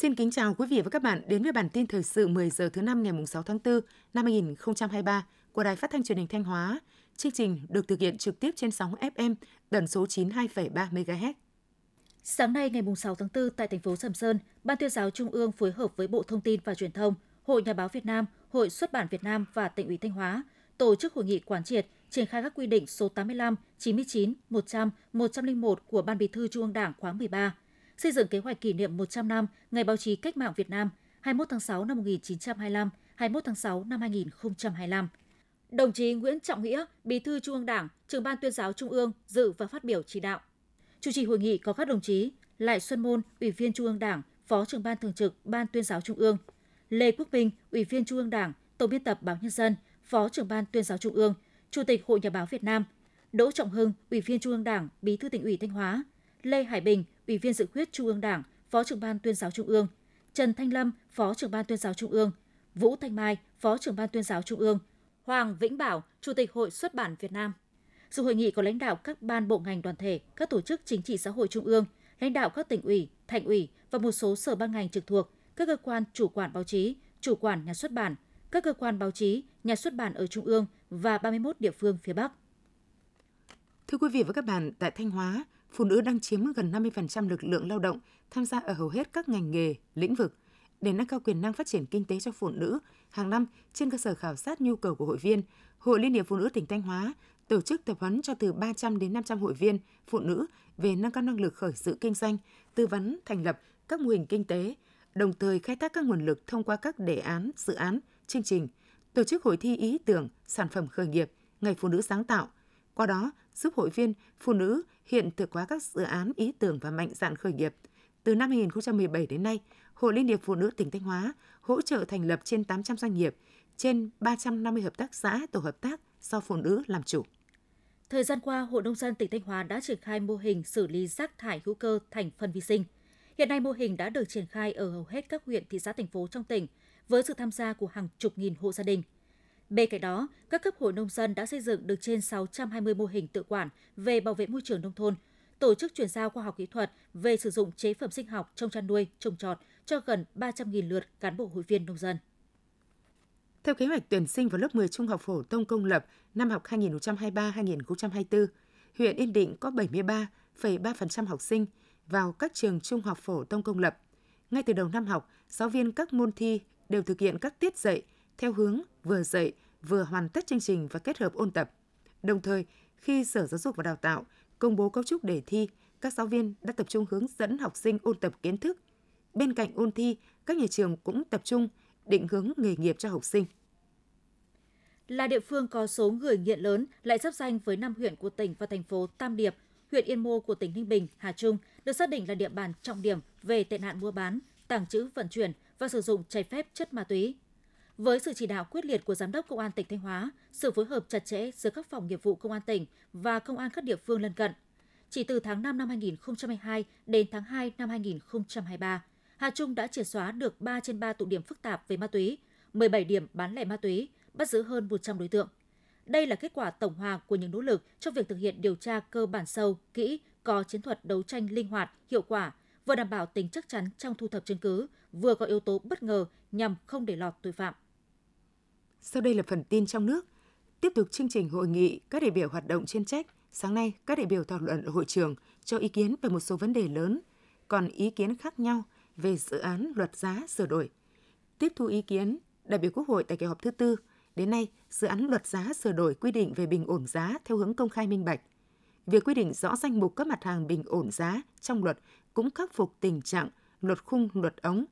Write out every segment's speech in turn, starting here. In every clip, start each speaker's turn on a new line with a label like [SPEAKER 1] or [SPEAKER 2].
[SPEAKER 1] Xin kính chào quý vị và các bạn đến với bản tin thời sự 10 giờ thứ năm ngày 6 tháng 4 năm 2023 của Đài Phát thanh Truyền hình Thanh Hóa. Chương trình được thực hiện trực tiếp trên sóng FM tần số 92,3 MHz.
[SPEAKER 2] Sáng nay ngày 6 tháng 4 tại thành phố Sầm Sơn, Ban tuyên giáo Trung ương phối hợp với Bộ Thông tin và Truyền thông, Hội Nhà báo Việt Nam, Hội Xuất bản Việt Nam và Tỉnh ủy Thanh Hóa tổ chức hội nghị quán triệt triển khai các quy định số 85, 99, 100, 101 của Ban Bí thư Trung ương Đảng khóa 13 xây dựng kế hoạch kỷ niệm 100 năm Ngày báo chí cách mạng Việt Nam 21 tháng 6 năm 1925, 21 tháng 6 năm 2025. Đồng chí Nguyễn Trọng Nghĩa, Bí thư Trung ương Đảng, trưởng ban tuyên giáo Trung ương dự và phát biểu chỉ đạo. Chủ trì hội nghị có các đồng chí Lại Xuân Môn, Ủy viên Trung ương Đảng, Phó trưởng ban thường trực Ban tuyên giáo Trung ương, Lê Quốc Minh, Ủy viên Trung ương Đảng, Tổng biên tập Báo Nhân dân, Phó trưởng ban tuyên giáo Trung ương, Chủ tịch Hội Nhà báo Việt Nam, Đỗ Trọng Hưng, Ủy viên Trung ương Đảng, Bí thư tỉnh ủy Thanh Hóa, Lê Hải Bình, Ủy viên Dự khuyết Trung ương Đảng, Phó trưởng ban tuyên giáo Trung ương, Trần Thanh Lâm, Phó trưởng ban tuyên giáo Trung ương, Vũ Thanh Mai, Phó trưởng ban tuyên giáo Trung ương, Hoàng Vĩnh Bảo, Chủ tịch Hội xuất bản Việt Nam. Dự hội nghị có lãnh đạo các ban bộ ngành đoàn thể, các tổ chức chính trị xã hội trung ương, lãnh đạo các tỉnh ủy, thành ủy và một số sở ban ngành trực thuộc, các cơ quan chủ quản báo chí, chủ quản nhà xuất bản, các cơ quan báo chí, nhà xuất bản ở trung ương và 31 địa phương phía Bắc.
[SPEAKER 1] Thưa quý vị và các bạn, tại Thanh Hóa, phụ nữ đang chiếm gần 50% lực lượng lao động tham gia ở hầu hết các ngành nghề, lĩnh vực. Để nâng cao quyền năng phát triển kinh tế cho phụ nữ, hàng năm trên cơ sở khảo sát nhu cầu của hội viên, Hội Liên hiệp Phụ nữ tỉnh Thanh Hóa tổ chức tập huấn cho từ 300 đến 500 hội viên phụ nữ về nâng cao năng lực khởi sự kinh doanh, tư vấn thành lập các mô hình kinh tế, đồng thời khai thác các nguồn lực thông qua các đề án, dự án, chương trình, tổ chức hội thi ý tưởng, sản phẩm khởi nghiệp, ngày phụ nữ sáng tạo. Qua đó, giúp hội viên phụ nữ hiện thực hóa các dự án ý tưởng và mạnh dạn khởi nghiệp. Từ năm 2017 đến nay, Hội Liên hiệp Phụ nữ tỉnh Thanh Hóa hỗ trợ thành lập trên 800 doanh nghiệp, trên 350 hợp tác xã, tổ hợp tác do phụ nữ làm chủ.
[SPEAKER 2] Thời gian qua, Hội Nông dân tỉnh Thanh Hóa đã triển khai mô hình xử lý rác thải hữu cơ thành phân vi sinh. Hiện nay mô hình đã được triển khai ở hầu hết các huyện, thị xã, thành phố trong tỉnh với sự tham gia của hàng chục nghìn hộ gia đình – Bên cạnh đó, các cấp hội nông dân đã xây dựng được trên 620 mô hình tự quản về bảo vệ môi trường nông thôn, tổ chức chuyển giao khoa học kỹ thuật về sử dụng chế phẩm sinh học trong chăn nuôi, trồng trọt cho gần 300.000 lượt cán bộ hội viên nông dân.
[SPEAKER 1] Theo kế hoạch tuyển sinh vào lớp 10 trung học phổ thông công lập năm học 2023-2024, huyện Yên Định có 73,3% học sinh vào các trường trung học phổ thông công lập. Ngay từ đầu năm học, giáo viên các môn thi đều thực hiện các tiết dạy theo hướng vừa dạy vừa hoàn tất chương trình và kết hợp ôn tập. Đồng thời, khi Sở Giáo dục và Đào tạo công bố cấu trúc đề thi, các giáo viên đã tập trung hướng dẫn học sinh ôn tập kiến thức. Bên cạnh ôn thi, các nhà trường cũng tập trung định hướng nghề nghiệp cho học sinh.
[SPEAKER 2] Là địa phương có số người nghiện lớn lại giáp danh với năm huyện của tỉnh và thành phố Tam Điệp, huyện Yên Mô của tỉnh Ninh Bình, Hà Trung được xác định là địa bàn trọng điểm về tệ nạn mua bán, tàng trữ, vận chuyển và sử dụng trái phép chất ma túy. Với sự chỉ đạo quyết liệt của Giám đốc Công an tỉnh Thanh Hóa, sự phối hợp chặt chẽ giữa các phòng nghiệp vụ Công an tỉnh và Công an các địa phương lân cận, chỉ từ tháng 5 năm 2022 đến tháng 2 năm 2023, Hà Trung đã triệt xóa được 3 trên 3 tụ điểm phức tạp về ma túy, 17 điểm bán lẻ ma túy, bắt giữ hơn 100 đối tượng. Đây là kết quả tổng hòa của những nỗ lực trong việc thực hiện điều tra cơ bản sâu, kỹ, có chiến thuật đấu tranh linh hoạt, hiệu quả, vừa đảm bảo tính chắc chắn trong thu thập chứng cứ, vừa có yếu tố bất ngờ nhằm không để lọt tội phạm.
[SPEAKER 1] Sau đây là phần tin trong nước. Tiếp tục chương trình hội nghị các đại biểu hoạt động chuyên trách, sáng nay các đại biểu thảo luận ở hội trường cho ý kiến về một số vấn đề lớn, còn ý kiến khác nhau về dự án luật giá sửa đổi. Tiếp thu ý kiến, đại biểu Quốc hội tại kỳ họp thứ tư, đến nay dự án luật giá sửa đổi quy định về bình ổn giá theo hướng công khai minh bạch. Việc quy định rõ danh mục các mặt hàng bình ổn giá trong luật cũng khắc phục tình trạng luật khung luật ống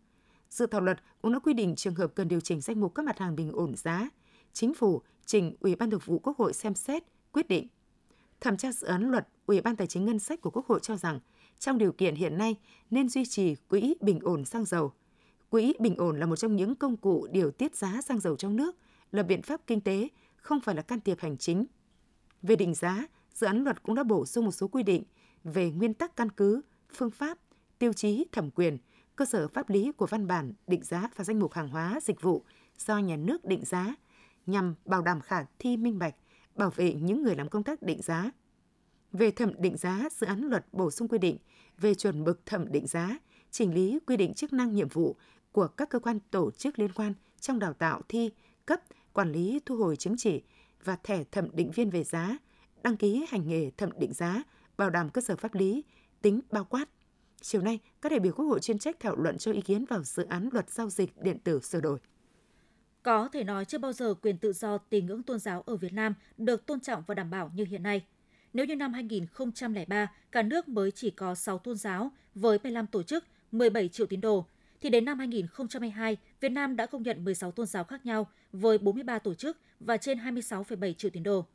[SPEAKER 1] Dự thảo luật cũng đã quy định trường hợp cần điều chỉnh danh mục các mặt hàng bình ổn giá, chính phủ trình Ủy ban Thường vụ Quốc hội xem xét, quyết định. Thẩm tra dự án luật, Ủy ban Tài chính Ngân sách của Quốc hội cho rằng trong điều kiện hiện nay nên duy trì quỹ bình ổn xăng dầu. Quỹ bình ổn là một trong những công cụ điều tiết giá xăng dầu trong nước, là biện pháp kinh tế, không phải là can thiệp hành chính. Về định giá, dự án luật cũng đã bổ sung một số quy định về nguyên tắc căn cứ, phương pháp, tiêu chí thẩm quyền, cơ sở pháp lý của văn bản định giá và danh mục hàng hóa dịch vụ do nhà nước định giá nhằm bảo đảm khả thi minh bạch, bảo vệ những người làm công tác định giá. Về thẩm định giá, dự án luật bổ sung quy định về chuẩn mực thẩm định giá, chỉnh lý quy định chức năng nhiệm vụ của các cơ quan tổ chức liên quan trong đào tạo thi, cấp, quản lý thu hồi chứng chỉ và thẻ thẩm định viên về giá, đăng ký hành nghề thẩm định giá, bảo đảm cơ sở pháp lý, tính bao quát. Chiều nay, các đại biểu Quốc hội chuyên trách thảo luận cho ý kiến vào dự án luật giao dịch điện tử sửa đổi.
[SPEAKER 2] Có thể nói chưa bao giờ quyền tự do tín ngưỡng tôn giáo ở Việt Nam được tôn trọng và đảm bảo như hiện nay. Nếu như năm 2003, cả nước mới chỉ có 6 tôn giáo với 15 tổ chức, 17 triệu tín đồ, thì đến năm 2022, Việt Nam đã công nhận 16 tôn giáo khác nhau với 43 tổ chức và trên 26,7 triệu tín đồ.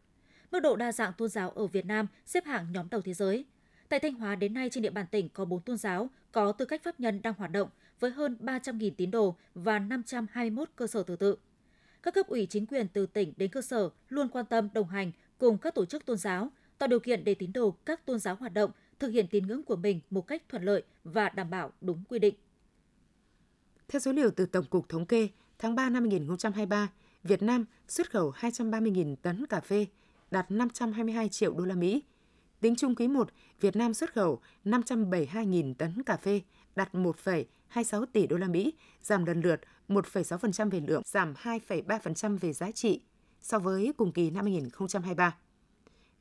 [SPEAKER 2] Mức độ đa dạng tôn giáo ở Việt Nam xếp hạng nhóm đầu thế giới. Tại Thanh Hóa đến nay trên địa bàn tỉnh có 4 tôn giáo có tư cách pháp nhân đang hoạt động với hơn 300.000 tín đồ và 521 cơ sở thờ tự. Các cấp ủy chính quyền từ tỉnh đến cơ sở luôn quan tâm đồng hành cùng các tổ chức tôn giáo, tạo điều kiện để tín đồ các tôn giáo hoạt động, thực hiện tín ngưỡng của mình một cách thuận lợi và đảm bảo đúng quy định.
[SPEAKER 1] Theo số liệu từ Tổng cục Thống kê, tháng 3 năm 2023, Việt Nam xuất khẩu 230.000 tấn cà phê, đạt 522 triệu đô la Mỹ. Tính chung quý 1, Việt Nam xuất khẩu 572.000 tấn cà phê, đạt 1,26 tỷ đô la Mỹ, giảm lần lượt 1,6% về lượng, giảm 2,3% về giá trị so với cùng kỳ năm 2023.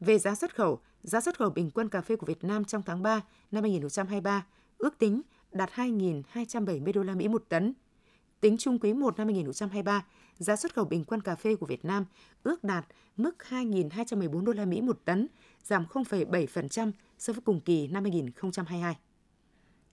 [SPEAKER 1] Về giá xuất khẩu, giá xuất khẩu bình quân cà phê của Việt Nam trong tháng 3 năm 2023 ước tính đạt 2.270 đô la Mỹ một tấn. Tính chung quý 1 năm 2023, giá xuất khẩu bình quân cà phê của Việt Nam ước đạt mức 2.214 đô la Mỹ một tấn, giảm 0,7% so với cùng kỳ năm 2022.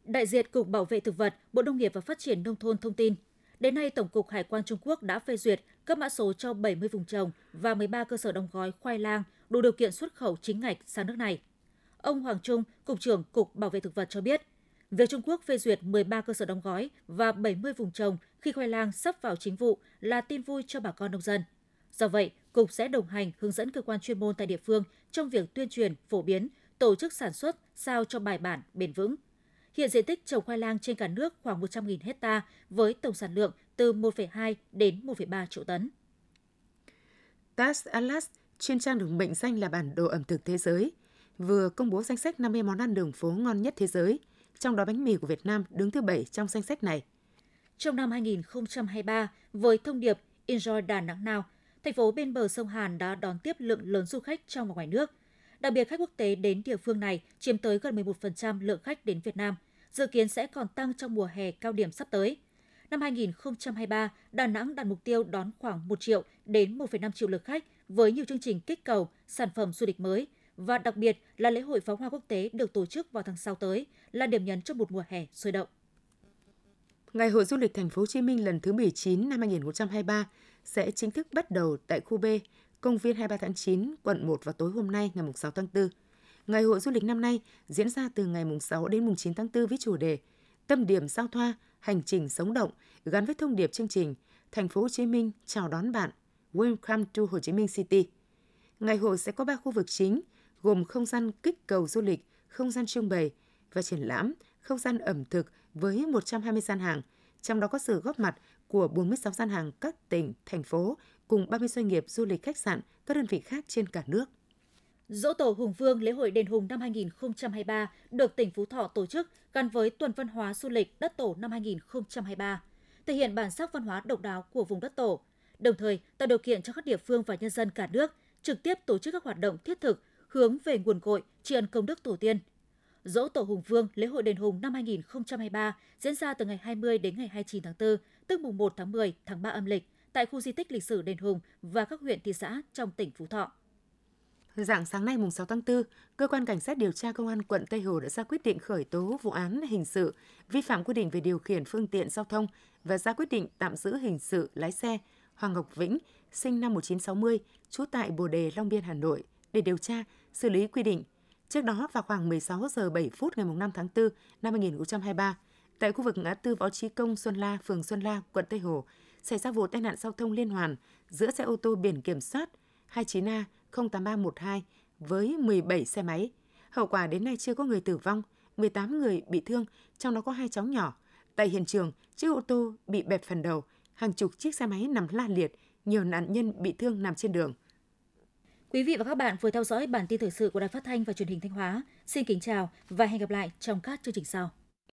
[SPEAKER 2] Đại diện Cục Bảo vệ Thực vật, Bộ Nông nghiệp và Phát triển Nông thôn thông tin, đến nay Tổng cục Hải quan Trung Quốc đã phê duyệt cấp mã số cho 70 vùng trồng và 13 cơ sở đóng gói khoai lang đủ điều kiện xuất khẩu chính ngạch sang nước này. Ông Hoàng Trung, Cục trưởng Cục Bảo vệ Thực vật cho biết, việc Trung Quốc phê duyệt 13 cơ sở đóng gói và 70 vùng trồng khi khoai lang sắp vào chính vụ là tin vui cho bà con nông dân. Do vậy, Cục sẽ đồng hành hướng dẫn cơ quan chuyên môn tại địa phương trong việc tuyên truyền, phổ biến, tổ chức sản xuất sao cho bài bản, bền vững. Hiện diện tích trồng khoai lang trên cả nước khoảng 100.000 hecta với tổng sản lượng từ 1,2 đến 1,3 triệu tấn.
[SPEAKER 1] TAS Atlas, chuyên trang được mệnh danh là bản đồ ẩm thực thế giới, vừa công bố danh sách 50 món ăn đường phố ngon nhất thế giới, trong đó bánh mì của Việt Nam đứng thứ 7 trong danh sách này.
[SPEAKER 2] Trong năm 2023, với thông điệp Enjoy Đà Nẵng Now, thành phố bên bờ sông Hàn đã đón tiếp lượng lớn du khách trong và ngoài nước. Đặc biệt khách quốc tế đến địa phương này chiếm tới gần 11% lượng khách đến Việt Nam, dự kiến sẽ còn tăng trong mùa hè cao điểm sắp tới. Năm 2023, Đà Nẵng đặt mục tiêu đón khoảng 1 triệu đến 1,5 triệu lượt khách với nhiều chương trình kích cầu, sản phẩm du lịch mới và đặc biệt là lễ hội pháo hoa quốc tế được tổ chức vào tháng 6 tới là điểm nhấn cho một mùa hè sôi động.
[SPEAKER 1] Ngày hội du lịch thành phố Hồ Chí Minh lần thứ 19 năm 2023 sẽ chính thức bắt đầu tại khu B, công viên 23 tháng 9, quận 1 vào tối hôm nay ngày 6 tháng 4. Ngày hội du lịch năm nay diễn ra từ ngày 6 đến 9 tháng 4 với chủ đề Tâm điểm giao thoa, hành trình sống động gắn với thông điệp chương trình Thành phố Hồ Chí Minh chào đón bạn, Welcome to Hồ Chí Minh City. Ngày hội sẽ có 3 khu vực chính gồm không gian kích cầu du lịch, không gian trưng bày và triển lãm, không gian ẩm thực với 120 gian hàng, trong đó có sự góp mặt của 46 gian hàng các tỉnh, thành phố cùng 30 doanh nghiệp du lịch khách sạn, các đơn vị khác trên cả nước.
[SPEAKER 2] Dỗ tổ Hùng Vương lễ hội đền Hùng năm 2023 được tỉnh Phú Thọ tổ chức gắn với tuần văn hóa du lịch đất tổ năm 2023, thể hiện bản sắc văn hóa độc đáo của vùng đất tổ, đồng thời tạo điều kiện cho các địa phương và nhân dân cả nước trực tiếp tổ chức các hoạt động thiết thực hướng về nguồn cội, tri ân công đức tổ tiên. Dỗ Tổ Hùng Vương lễ hội đền Hùng năm 2023 diễn ra từ ngày 20 đến ngày 29 tháng 4, tức mùng 1 tháng 10, tháng 3 âm lịch, tại khu di tích lịch sử đền Hùng và các huyện thị xã trong tỉnh Phú Thọ.
[SPEAKER 1] Dạng sáng nay mùng 6 tháng 4, cơ quan cảnh sát điều tra công an quận Tây Hồ đã ra quyết định khởi tố vụ án hình sự vi phạm quy định về điều khiển phương tiện giao thông và ra quyết định tạm giữ hình sự lái xe Hoàng Ngọc Vĩnh, sinh năm 1960, trú tại Bồ Đề, Long Biên, Hà Nội để điều tra, xử lý quy định. Trước đó vào khoảng 16 giờ 7 phút ngày 5 tháng 4 năm 2023, tại khu vực ngã tư Võ Trí Công, Xuân La, phường Xuân La, quận Tây Hồ, xảy ra vụ tai nạn giao thông liên hoàn giữa xe ô tô biển kiểm soát 29A 08312 với 17 xe máy. Hậu quả đến nay chưa có người tử vong, 18 người bị thương, trong đó có hai cháu nhỏ. Tại hiện trường, chiếc ô tô bị bẹp phần đầu, hàng chục chiếc xe máy nằm la liệt, nhiều nạn nhân bị thương nằm trên đường.
[SPEAKER 2] Quý vị và các bạn vừa theo dõi bản tin thời sự của Đài Phát thanh và Truyền hình Thanh Hóa. Xin kính chào và hẹn gặp lại trong các chương trình sau.